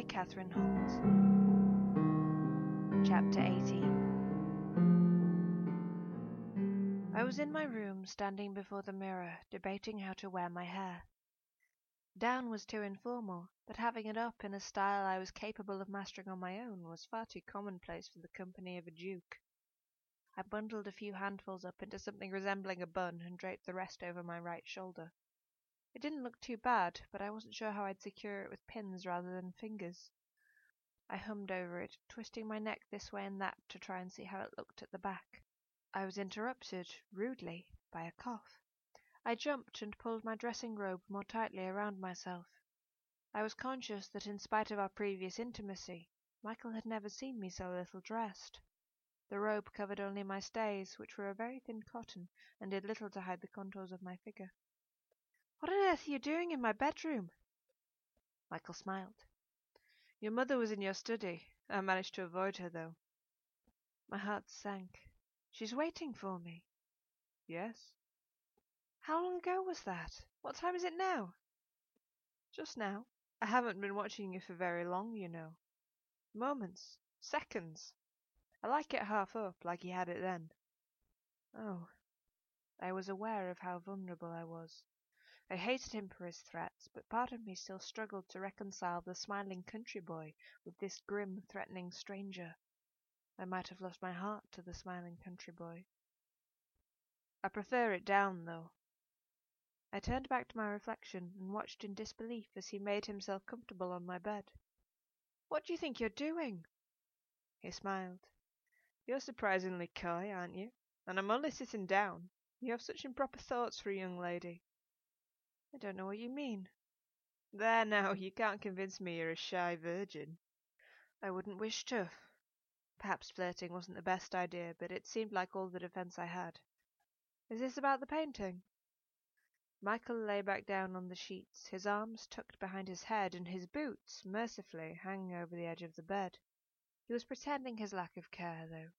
by Catherine. Chapter 18 I was in my room, standing before the mirror, debating how to wear my hair. Down was too informal, but having it up in a style I was capable of mastering on my own was far too commonplace for the company of a duke. I bundled a few handfuls up into something resembling a bun and draped the rest over my right shoulder. It didn't look too bad, but I wasn't sure how I'd secure it with pins rather than fingers. I hummed over it, twisting my neck this way and that to try and see how it looked at the back. I was interrupted, rudely, by a cough. I jumped and pulled my dressing robe more tightly around myself. I was conscious that in spite of our previous intimacy, Michael had never seen me so little dressed. The robe covered only my stays, which were of very thin cotton and did little to hide the contours of my figure. What on earth are you doing in my bedroom? Michael smiled. Your mother was in your study. I managed to avoid her, though. My heart sank. She's waiting for me. Yes. How long ago was that? What time is it now? Just now. I haven't been watching you for very long, you know. Moments. Seconds. I like it half up, like he had it then. Oh. I was aware of how vulnerable I was. I hated him for his threats, but part of me still struggled to reconcile the smiling country boy with this grim, threatening stranger. I might have lost my heart to the smiling country boy. I prefer it down, though. I turned back to my reflection and watched in disbelief as he made himself comfortable on my bed. What do you think you're doing? He smiled. You're surprisingly coy, aren't you? And I'm only sitting down. You have such improper thoughts for a young lady. I don't know what you mean. There now, you can't convince me you're a shy virgin. I wouldn't wish to. Perhaps flirting wasn't the best idea, but it seemed like all the defence I had. Is this about the painting? Michael lay back down on the sheets, his arms tucked behind his head, and his boots, mercifully, hanging over the edge of the bed. He was pretending his lack of care, though.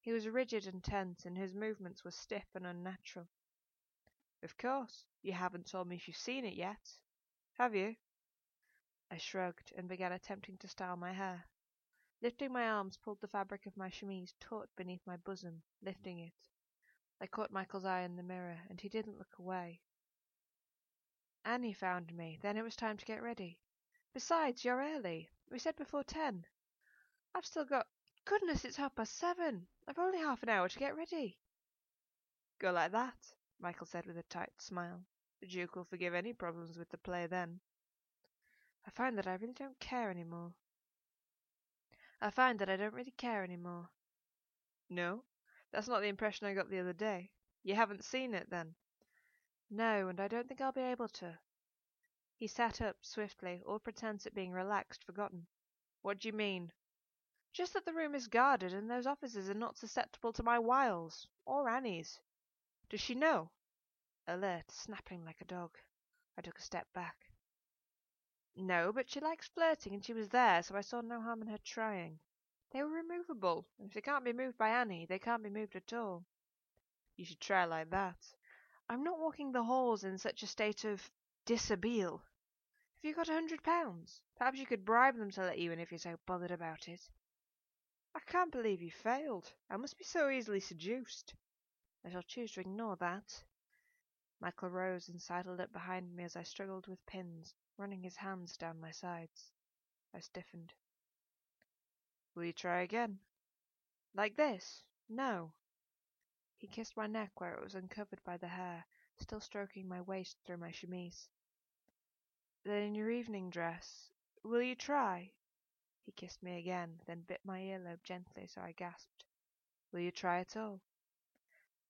He was rigid and tense, and his movements were stiff and unnatural. Of course. You haven't told me if you've seen it yet. Have you? I shrugged and began attempting to style my hair. Lifting my arms pulled the fabric of my chemise taut beneath my bosom, lifting it. I caught Michael's eye in the mirror, and he didn't look away. Annie found me. Then it was time to get ready. Besides, you're early. We said before ten. I've still got Goodness, it's half past seven. I've only half an hour to get ready. Go like that. Michael said with a tight smile. The Duke will forgive any problems with the play then. I find that I really don't care any more. I find that I don't really care any more. No? That's not the impression I got the other day. You haven't seen it, then? No, and I don't think I'll be able to. He sat up swiftly, all pretense at being relaxed forgotten. What do you mean? Just that the room is guarded, and those officers are not susceptible to my wiles, or Annie's. Does she know? Alert, snapping like a dog. I took a step back. No, but she likes flirting, and she was there, so I saw no harm in her trying. They were removable, and if they can't be moved by Annie, they can't be moved at all. You should try like that. I'm not walking the halls in such a state of dishabille. Have you got a hundred pounds? Perhaps you could bribe them to let you in if you're so bothered about it. I can't believe you failed. I must be so easily seduced. I shall choose to ignore that. Michael rose and sidled up behind me as I struggled with pins, running his hands down my sides. I stiffened. Will you try again? Like this? No. He kissed my neck where it was uncovered by the hair, still stroking my waist through my chemise. Then in your evening dress, will you try? He kissed me again, then bit my earlobe gently, so I gasped. Will you try at all?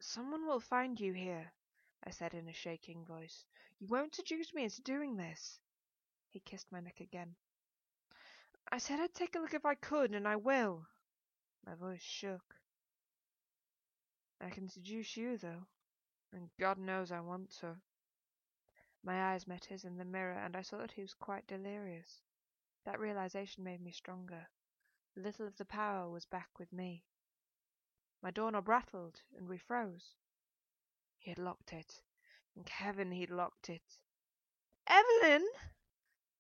Someone will find you here, I said in a shaking voice. You won't seduce me into doing this. He kissed my neck again. I said I'd take a look if I could, and I will. My voice shook. I can seduce you, though, and God knows I want to. My eyes met his in the mirror, and I saw that he was quite delirious. That realization made me stronger. A little of the power was back with me. My doorknob rattled, and we froze. He had locked it. Thank heaven he'd locked it. Evelyn!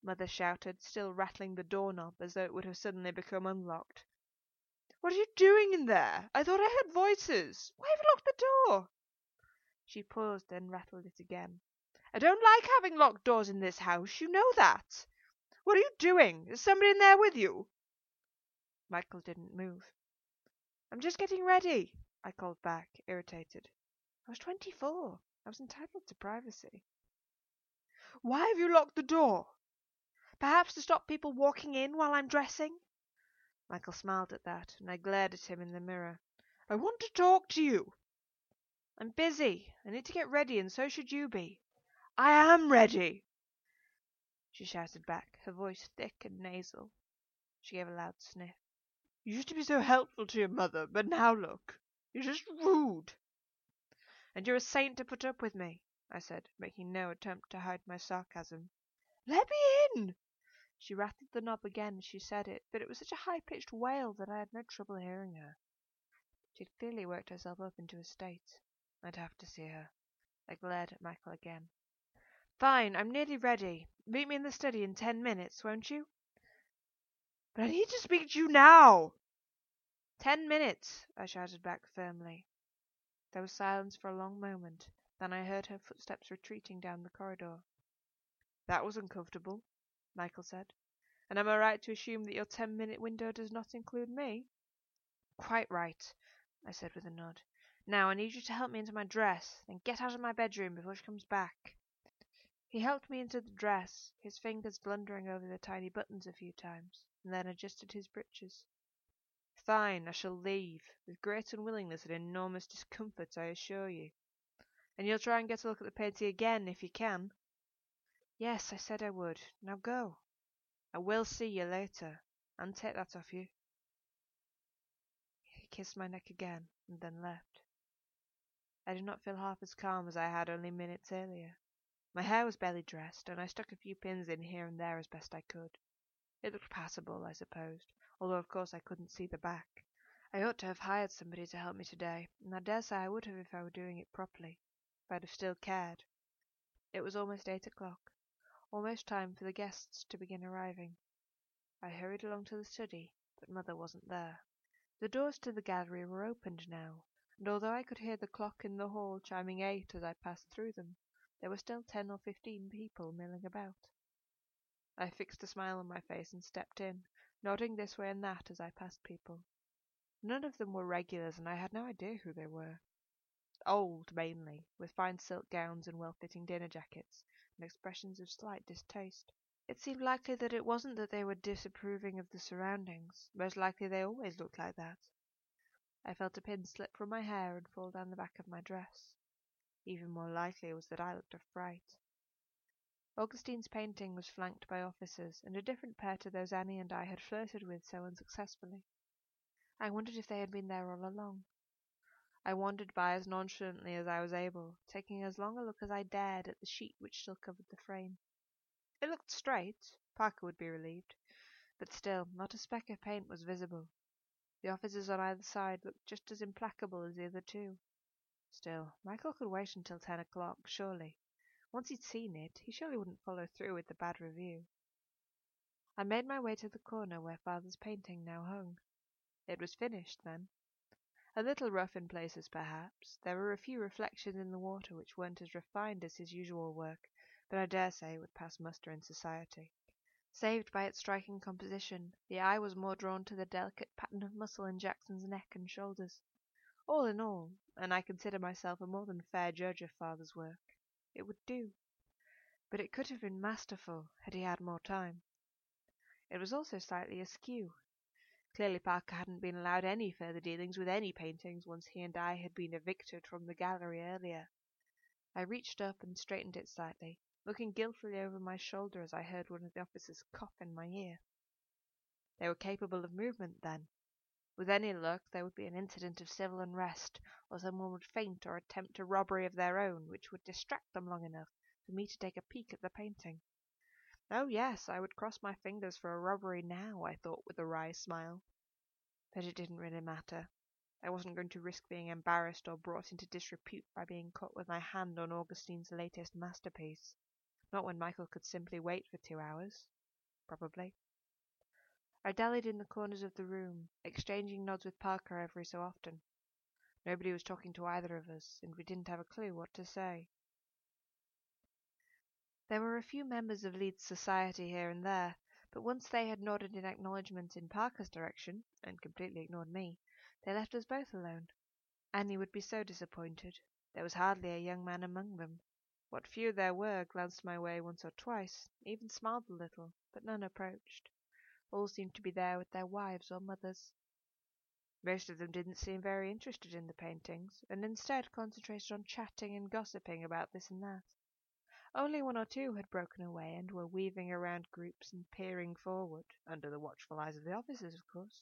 Mother shouted, still rattling the doorknob as though it would have suddenly become unlocked. What are you doing in there? I thought I heard voices. Why have you locked the door? She paused, then rattled it again. I don't like having locked doors in this house. You know that. What are you doing? Is somebody in there with you? Michael didn't move. I'm just getting ready, I called back, irritated. I was twenty four. I was entitled to privacy. Why have you locked the door? Perhaps to stop people walking in while I'm dressing? Michael smiled at that, and I glared at him in the mirror. I want to talk to you. I'm busy. I need to get ready, and so should you be. I am ready, she shouted back, her voice thick and nasal. She gave a loud sniff. You used to be so helpful to your mother, but now look. You're just rude. And you're a saint to put up with me, I said, making no attempt to hide my sarcasm. Let me in! She rattled the knob again as she said it, but it was such a high pitched wail that I had no trouble hearing her. She'd clearly worked herself up into a state. I'd have to see her. I glared at Michael again. Fine, I'm nearly ready. Meet me in the study in ten minutes, won't you? But I need to speak to you now. Ten minutes, I shouted back firmly. There was silence for a long moment. Then I heard her footsteps retreating down the corridor. That was uncomfortable, Michael said. And am I right to assume that your ten minute window does not include me? Quite right, I said with a nod. Now I need you to help me into my dress, then get out of my bedroom before she comes back. He helped me into the dress, his fingers blundering over the tiny buttons a few times, and then adjusted his breeches. Fine, I shall leave, with great unwillingness and enormous discomfort, I assure you. And you'll try and get a look at the painting again, if you can. Yes, I said I would. Now go. I will see you later, and take that off you. He kissed my neck again, and then left. I did not feel half as calm as I had only minutes earlier. My hair was barely dressed, and I stuck a few pins in here and there as best I could. It looked passable, I supposed, although of course I couldn't see the back. I ought to have hired somebody to help me today, and I dare say I would have if I were doing it properly, if I'd have still cared. It was almost eight o'clock, almost time for the guests to begin arriving. I hurried along to the study, but mother wasn't there. The doors to the gallery were opened now, and although I could hear the clock in the hall chiming eight as I passed through them, there were still ten or fifteen people milling about. I fixed a smile on my face and stepped in, nodding this way and that as I passed people. None of them were regulars, and I had no idea who they were. Old, mainly, with fine silk gowns and well-fitting dinner jackets, and expressions of slight distaste. It seemed likely that it wasn't that they were disapproving of the surroundings. Most likely they always looked like that. I felt a pin slip from my hair and fall down the back of my dress. Even more likely was that I looked a fright. Augustine's painting was flanked by officers, and a different pair to those Annie and I had flirted with so unsuccessfully. I wondered if they had been there all along. I wandered by as nonchalantly as I was able, taking as long a look as I dared at the sheet which still covered the frame. It looked straight, Parker would be relieved, but still not a speck of paint was visible. The officers on either side looked just as implacable as the other two. Still, Michael could wait until ten o'clock, surely. Once he'd seen it, he surely wouldn't follow through with the bad review. I made my way to the corner where father's painting now hung. It was finished, then. A little rough in places, perhaps. There were a few reflections in the water which weren't as refined as his usual work, but I dare say would pass muster in society. Saved by its striking composition, the eye was more drawn to the delicate pattern of muscle in Jackson's neck and shoulders. All in all, and I consider myself a more than fair judge of father's work, it would do. But it could have been masterful had he had more time. It was also slightly askew. Clearly Parker hadn't been allowed any further dealings with any paintings once he and I had been evicted from the gallery earlier. I reached up and straightened it slightly, looking guiltily over my shoulder as I heard one of the officers cough in my ear. They were capable of movement, then. With any luck there would be an incident of civil unrest, or someone would faint or attempt a robbery of their own which would distract them long enough for me to take a peek at the painting. Oh yes, I would cross my fingers for a robbery now, I thought with a wry smile. But it didn't really matter. I wasn't going to risk being embarrassed or brought into disrepute by being caught with my hand on Augustine's latest masterpiece. Not when Michael could simply wait for two hours. probably. I dallied in the corners of the room, exchanging nods with Parker every so often. Nobody was talking to either of us, and we didn't have a clue what to say. There were a few members of Leeds society here and there, but once they had nodded in acknowledgment in Parker's direction, and completely ignored me, they left us both alone. Annie would be so disappointed. There was hardly a young man among them. What few there were glanced my way once or twice, even smiled a little, but none approached. All seemed to be there with their wives or mothers. Most of them didn't seem very interested in the paintings, and instead concentrated on chatting and gossiping about this and that. Only one or two had broken away and were weaving around groups and peering forward, under the watchful eyes of the officers, of course,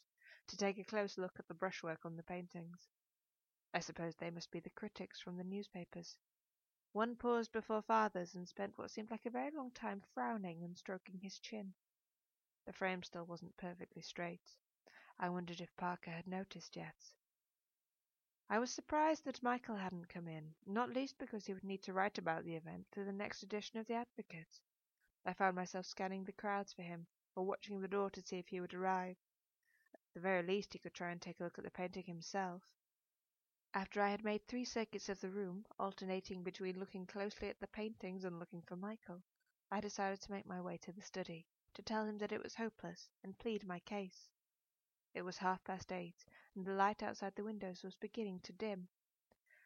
to take a close look at the brushwork on the paintings. I suppose they must be the critics from the newspapers. One paused before father's and spent what seemed like a very long time frowning and stroking his chin. The frame still wasn't perfectly straight. I wondered if Parker had noticed yet. I was surprised that Michael hadn't come in, not least because he would need to write about the event for the next edition of the Advocate. I found myself scanning the crowds for him, or watching the door to see if he would arrive. At the very least he could try and take a look at the painting himself. After I had made three circuits of the room, alternating between looking closely at the paintings and looking for Michael, I decided to make my way to the study, to tell him that it was hopeless, and plead my case. It was half past eight, and the light outside the windows was beginning to dim.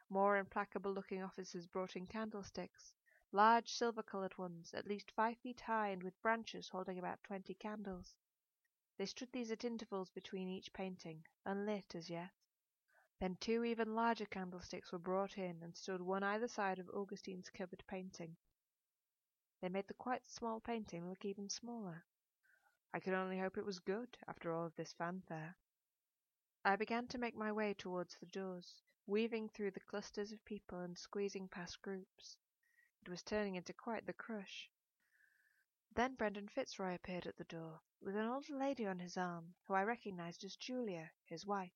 More implacable looking officers brought in candlesticks, large silver coloured ones, at least five feet high and with branches holding about twenty candles. They stood these at intervals between each painting, unlit as yet. Then two even larger candlesticks were brought in and stood one either side of Augustine's covered painting. They made the quite small painting look even smaller. I could only hope it was good, after all of this fanfare. I began to make my way towards the doors, weaving through the clusters of people and squeezing past groups. It was turning into quite the crush. Then Brendan Fitzroy appeared at the door, with an old lady on his arm, who I recognized as Julia, his wife.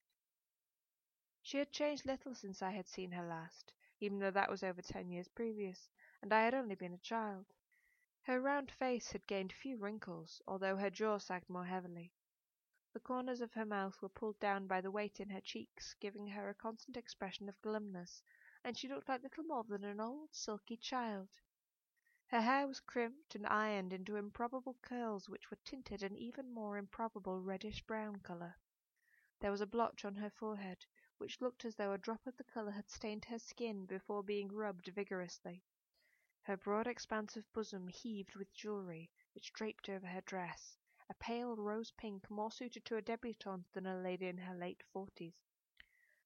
She had changed little since I had seen her last, even though that was over ten years previous, and I had only been a child. Her round face had gained few wrinkles, although her jaw sagged more heavily. The corners of her mouth were pulled down by the weight in her cheeks, giving her a constant expression of glumness, and she looked like little more than an old, sulky child. Her hair was crimped and ironed into improbable curls which were tinted an even more improbable reddish brown colour. There was a blotch on her forehead, which looked as though a drop of the colour had stained her skin before being rubbed vigorously. Her broad expanse of bosom heaved with jewellery, which draped over her dress, a pale rose pink more suited to a debutante than a lady in her late forties.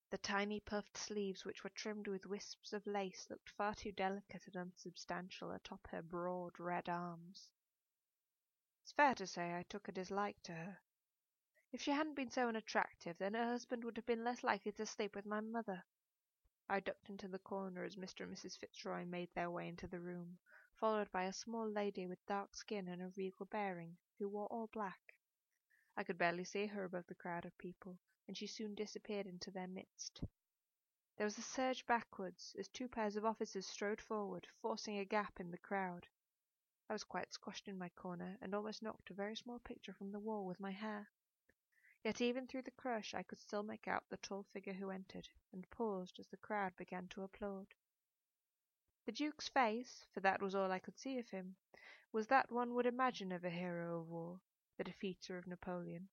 The tiny puffed sleeves, which were trimmed with wisps of lace, looked far too delicate and unsubstantial atop her broad red arms. It's fair to say I took a dislike to her. If she hadn't been so unattractive, then her husband would have been less likely to sleep with my mother. I ducked into the corner as Mr. and Mrs. Fitzroy made their way into the room, followed by a small lady with dark skin and a regal bearing, who wore all black. I could barely see her above the crowd of people, and she soon disappeared into their midst. There was a surge backwards as two pairs of officers strode forward, forcing a gap in the crowd. I was quite squashed in my corner, and almost knocked a very small picture from the wall with my hair. Yet even through the crush I could still make out the tall figure who entered, and paused as the crowd began to applaud. The Duke's face, for that was all I could see of him, was that one would imagine of a hero of war, the defeater of Napoleon.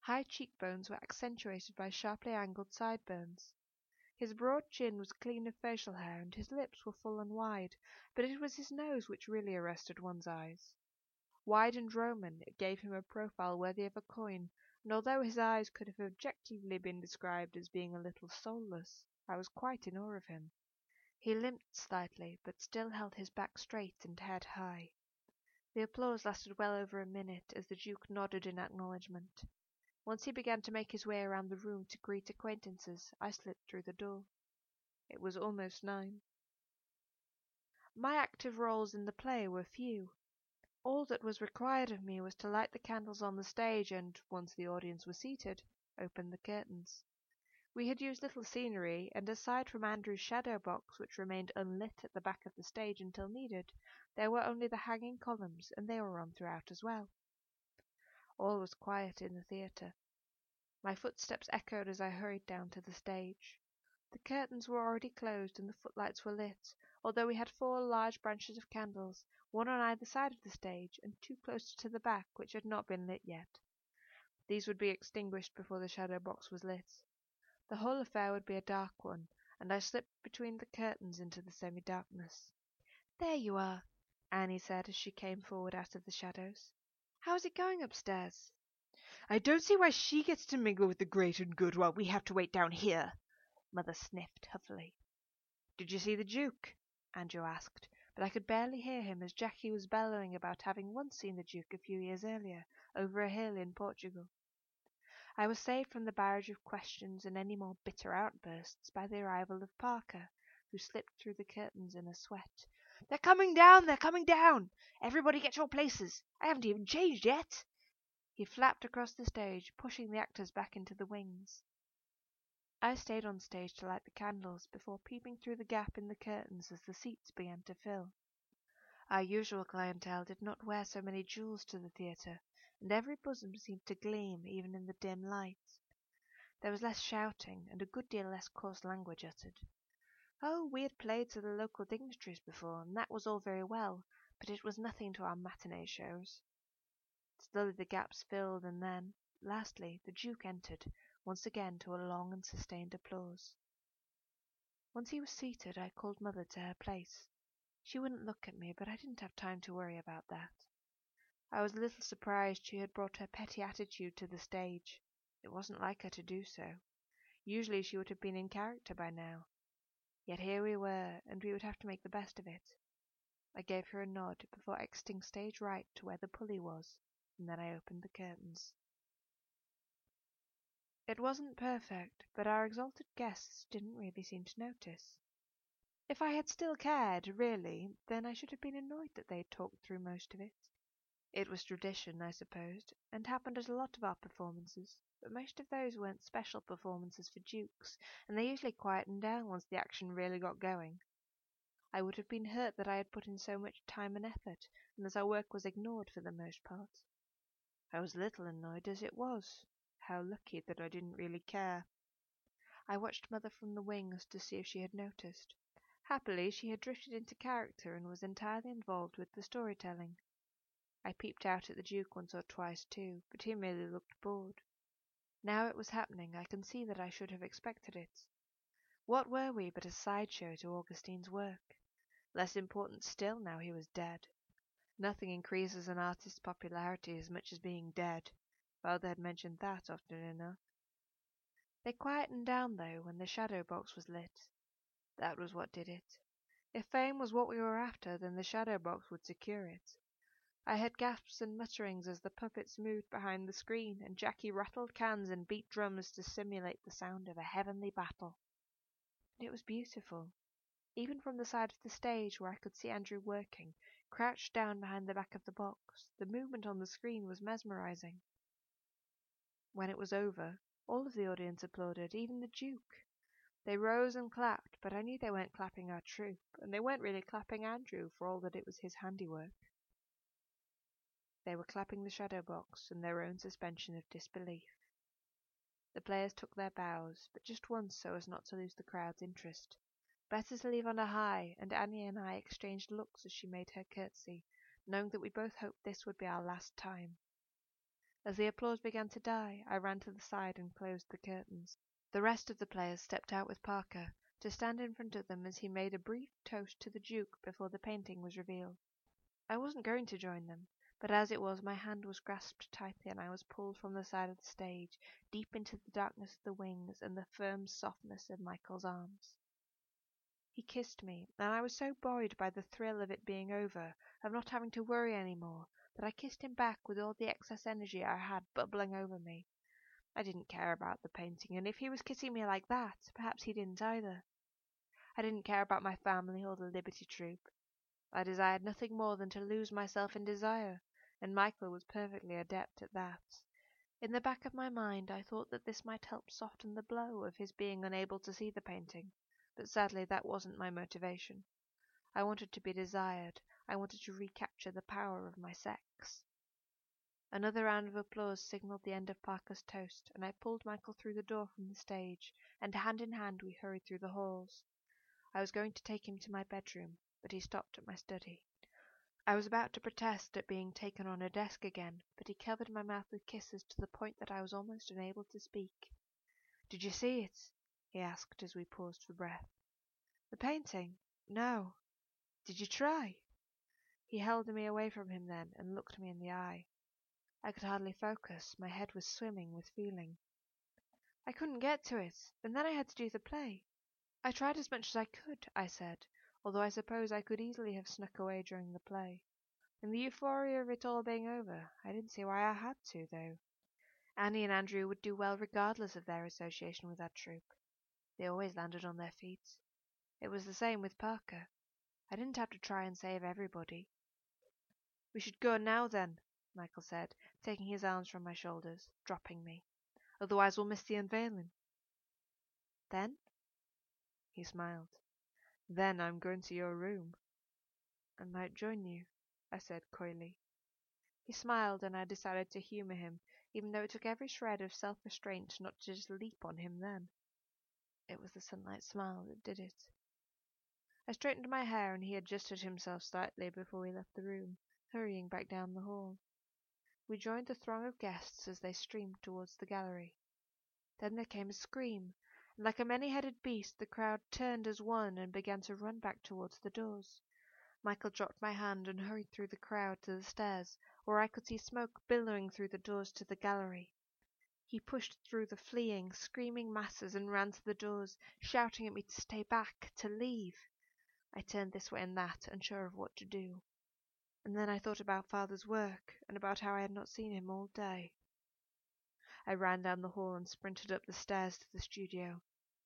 High cheekbones were accentuated by sharply angled sideburns. His broad chin was clean of facial hair, and his lips were full and wide, but it was his nose which really arrested one's eyes. Wide and Roman, it gave him a profile worthy of a coin, and although his eyes could have objectively been described as being a little soulless, I was quite in awe of him. He limped slightly, but still held his back straight and head high. The applause lasted well over a minute as the Duke nodded in acknowledgment. Once he began to make his way around the room to greet acquaintances, I slipped through the door. It was almost nine. My active roles in the play were few. All that was required of me was to light the candles on the stage and, once the audience were seated, open the curtains. We had used little scenery, and aside from Andrew's shadow box, which remained unlit at the back of the stage until needed, there were only the hanging columns, and they were on throughout as well. All was quiet in the theatre. My footsteps echoed as I hurried down to the stage. The curtains were already closed and the footlights were lit, although we had four large branches of candles, one on either side of the stage, and two closer to the back, which had not been lit yet. These would be extinguished before the shadow box was lit. The whole affair would be a dark one, and I slipped between the curtains into the semi darkness. "There you are," Annie said as she came forward out of the shadows. "How is it going upstairs?" "I don't see why she gets to mingle with the great and good while we have to wait down here," Mother sniffed huffily. "Did you see the Duke?" Andrew asked, but I could barely hear him as Jackie was bellowing about having once seen the Duke a few years earlier, over a hill in Portugal. I was saved from the barrage of questions and any more bitter outbursts by the arrival of Parker, who slipped through the curtains in a sweat. "They're coming down! They're coming down! Everybody get your places! I haven't even changed yet!" He flapped across the stage, pushing the actors back into the wings. I stayed on stage to light the candles before peeping through the gap in the curtains as the seats began to fill. Our usual clientele did not wear so many jewels to the theatre, and every bosom seemed to gleam even in the dim light. There was less shouting, and a good deal less coarse language uttered. Oh, we had played to the local dignitaries before, and that was all very well, but it was nothing to our matinee shows. Slowly the gaps filled, and then, lastly, the Duke entered, once again to a long and sustained applause. Once he was seated, I called Mother to her place. She wouldn't look at me, but I didn't have time to worry about that. I was a little surprised she had brought her petty attitude to the stage. It wasn't like her to do so. Usually she would have been in character by now. Yet here we were, and we would have to make the best of it. I gave her a nod before exiting stage right to where the pulley was, and then I opened the curtains. It wasn't perfect, but our exalted guests didn't really seem to notice. If I had still cared, really, then I should have been annoyed that they had talked through most of it. It was tradition, I supposed, and happened at a lot of our performances, but most of those weren't special performances for dukes, and they usually quietened down once the action really got going. I would have been hurt that I had put in so much time and effort, and that our work was ignored for the most part. I was a little annoyed as it was. How lucky that I didn't really care. I watched Mother from the wings to see if she had noticed. Happily, she had drifted into character and was entirely involved with the storytelling. I peeped out at the Duke once or twice too, but he merely looked bored. Now it was happening, I can see that I should have expected it. What were we but a sideshow to Augustine's work? Less important still now he was dead. Nothing increases an artist's popularity as much as being dead. Father had mentioned that often enough. They quietened down, though, when the shadow box was lit. That was what did it. If fame was what we were after, then the shadow box would secure it. I heard gasps and mutterings as the puppets moved behind the screen, and Jackie rattled cans and beat drums to simulate the sound of a heavenly battle. And it was beautiful. Even from the side of the stage where I could see Andrew working, crouched down behind the back of the box, the movement on the screen was mesmerizing. When it was over, all of the audience applauded, even the Duke. They rose and clapped, but I knew they weren't clapping our troupe, and they weren't really clapping Andrew for all that it was his handiwork. They were clapping the shadow box and their own suspension of disbelief. The players took their bows, but just once so as not to lose the crowd's interest. Better to leave on a high, and Annie and I exchanged looks as she made her curtsy, knowing that we both hoped this would be our last time. As the applause began to die, I ran to the side and closed the curtains. The rest of the players stepped out with Parker, to stand in front of them as he made a brief toast to the Duke before the painting was revealed. I wasn't going to join them, but as it was my hand was grasped tightly and I was pulled from the side of the stage, deep into the darkness of the wings and the firm softness of Michael's arms. He kissed me, and I was so buoyed by the thrill of it being over, of not having to worry any more, that I kissed him back with all the excess energy I had bubbling over me. I didn't care about the painting, and if he was kissing me like that, perhaps he didn't either. I didn't care about my family or the Liberty Troop. I desired nothing more than to lose myself in desire, and Michael was perfectly adept at that. In the back of my mind I thought that this might help soften the blow of his being unable to see the painting, but sadly that wasn't my motivation. I wanted to be desired, I wanted to recapture the power of my sex. Another round of applause signalled the end of Parker's toast, and I pulled Michael through the door from the stage, and hand in hand we hurried through the halls. I was going to take him to my bedroom, but he stopped at my study. I was about to protest at being taken on a desk again, but he covered my mouth with kisses to the point that I was almost unable to speak. "Did you see it?" he asked as we paused for breath. "The painting? No. Did you try?" He held me away from him then, and looked me in the eye. I could hardly focus, my head was swimming with feeling. "I couldn't get to it, and then I had to do the play. I tried as much as I could," I said although I suppose I could easily have snuck away during the play. In the euphoria of it all being over, I didn't see why I had to, though. Annie and Andrew would do well regardless of their association with that troupe. They always landed on their feet. It was the same with Parker. I didn't have to try and save everybody. We should go now, then, Michael said, taking his arms from my shoulders, dropping me. Otherwise we'll miss the unveiling. Then? He smiled. Then I'm going to your room." "I might join you," I said coyly. He smiled, and I decided to humour him, even though it took every shred of self restraint not to just leap on him then. It was the sunlight smile that did it. I straightened my hair, and he adjusted himself slightly before we left the room, hurrying back down the hall. We joined the throng of guests as they streamed towards the gallery. Then there came a scream, and like a many-headed beast the crowd turned as one and began to run back towards the doors. Michael dropped my hand and hurried through the crowd to the stairs, where I could see smoke billowing through the doors to the gallery. He pushed through the fleeing, screaming masses and ran to the doors, shouting at me to stay back, to leave. I turned this way and that, unsure of what to do. And then I thought about father's work, and about how I had not seen him all day. I ran down the hall and sprinted up the stairs to the studio.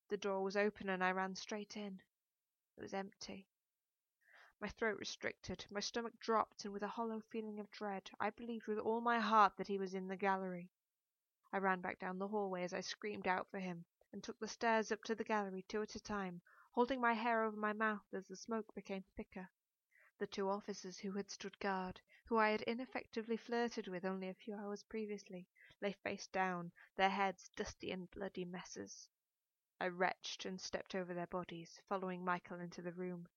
The door was open and I ran straight in. It was empty. My throat restricted, my stomach dropped, and with a hollow feeling of dread, I believed with all my heart that he was in the gallery. I ran back down the hallway as I screamed out for him, and took the stairs up to the gallery two at a time, holding my hair over my mouth as the smoke became thicker. The two officers who had stood guard, who I had ineffectively flirted with only a few hours previously, lay face down, their heads dusty and bloody messes. I retched and stepped over their bodies, following Michael into the room.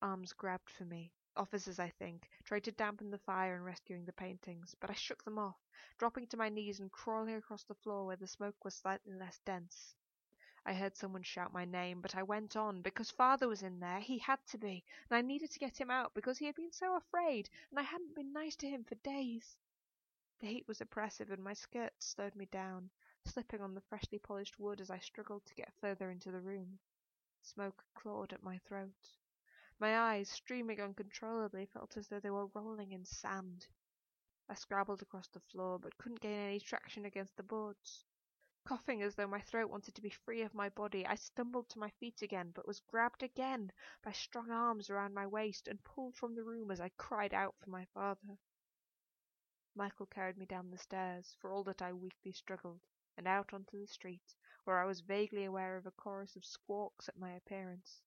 Arms grabbed for me, officers I think, tried to dampen the fire and rescuing the paintings, but I shook them off, dropping to my knees and crawling across the floor where the smoke was slightly less dense. I heard someone shout my name, but I went on because father was in there. He had to be, and I needed to get him out because he had been so afraid, and I hadn't been nice to him for days. The heat was oppressive, and my skirts slowed me down, slipping on the freshly polished wood as I struggled to get further into the room. Smoke clawed at my throat. My eyes, streaming uncontrollably, felt as though they were rolling in sand. I scrabbled across the floor, but couldn't gain any traction against the boards. Coughing as though my throat wanted to be free of my body, I stumbled to my feet again, but was grabbed again by strong arms around my waist and pulled from the room as I cried out for my father. Michael carried me down the stairs, for all that I weakly struggled, and out onto the street, where I was vaguely aware of a chorus of squawks at my appearance.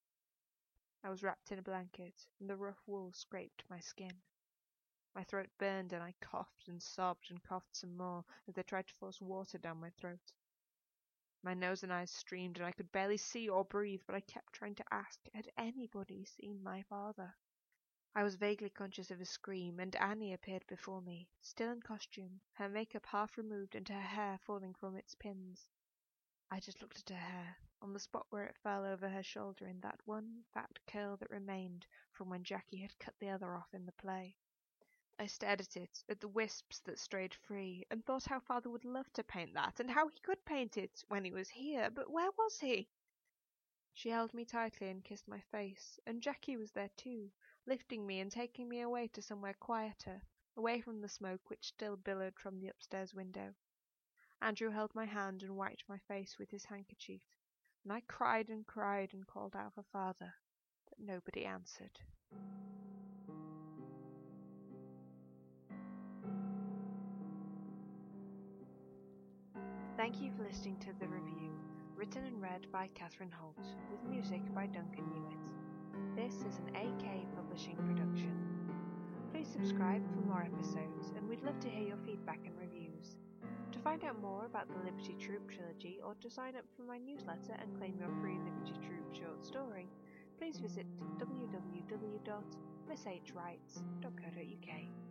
I was wrapped in a blanket, and the rough wool scraped my skin. My throat burned, and I coughed and sobbed and coughed some more as they tried to force water down my throat. My nose and eyes streamed, and I could barely see or breathe, but I kept trying to ask, had anybody seen my father? I was vaguely conscious of a scream, and Annie appeared before me, still in costume, her makeup half removed and her hair falling from its pins. I just looked at her hair, on the spot where it fell over her shoulder in that one fat curl that remained from when Jackie had cut the other off in the play. I stared at it, at the wisps that strayed free, and thought how father would love to paint that, and how he could paint it when he was here, but where was he? She held me tightly and kissed my face, and Jackie was there too, lifting me and taking me away to somewhere quieter, away from the smoke which still billowed from the upstairs window. Andrew held my hand and wiped my face with his handkerchief, and I cried and cried and called out for father, but nobody answered. Thank you for listening to the review, written and read by Catherine Holt, with music by Duncan Hewitt. This is an AK Publishing production. Please subscribe for more episodes, and we'd love to hear your feedback and reviews. To find out more about the Liberty Troop trilogy or to sign up for my newsletter and claim your free Liberty Troop short story, please visit www.misshwrites.co.uk.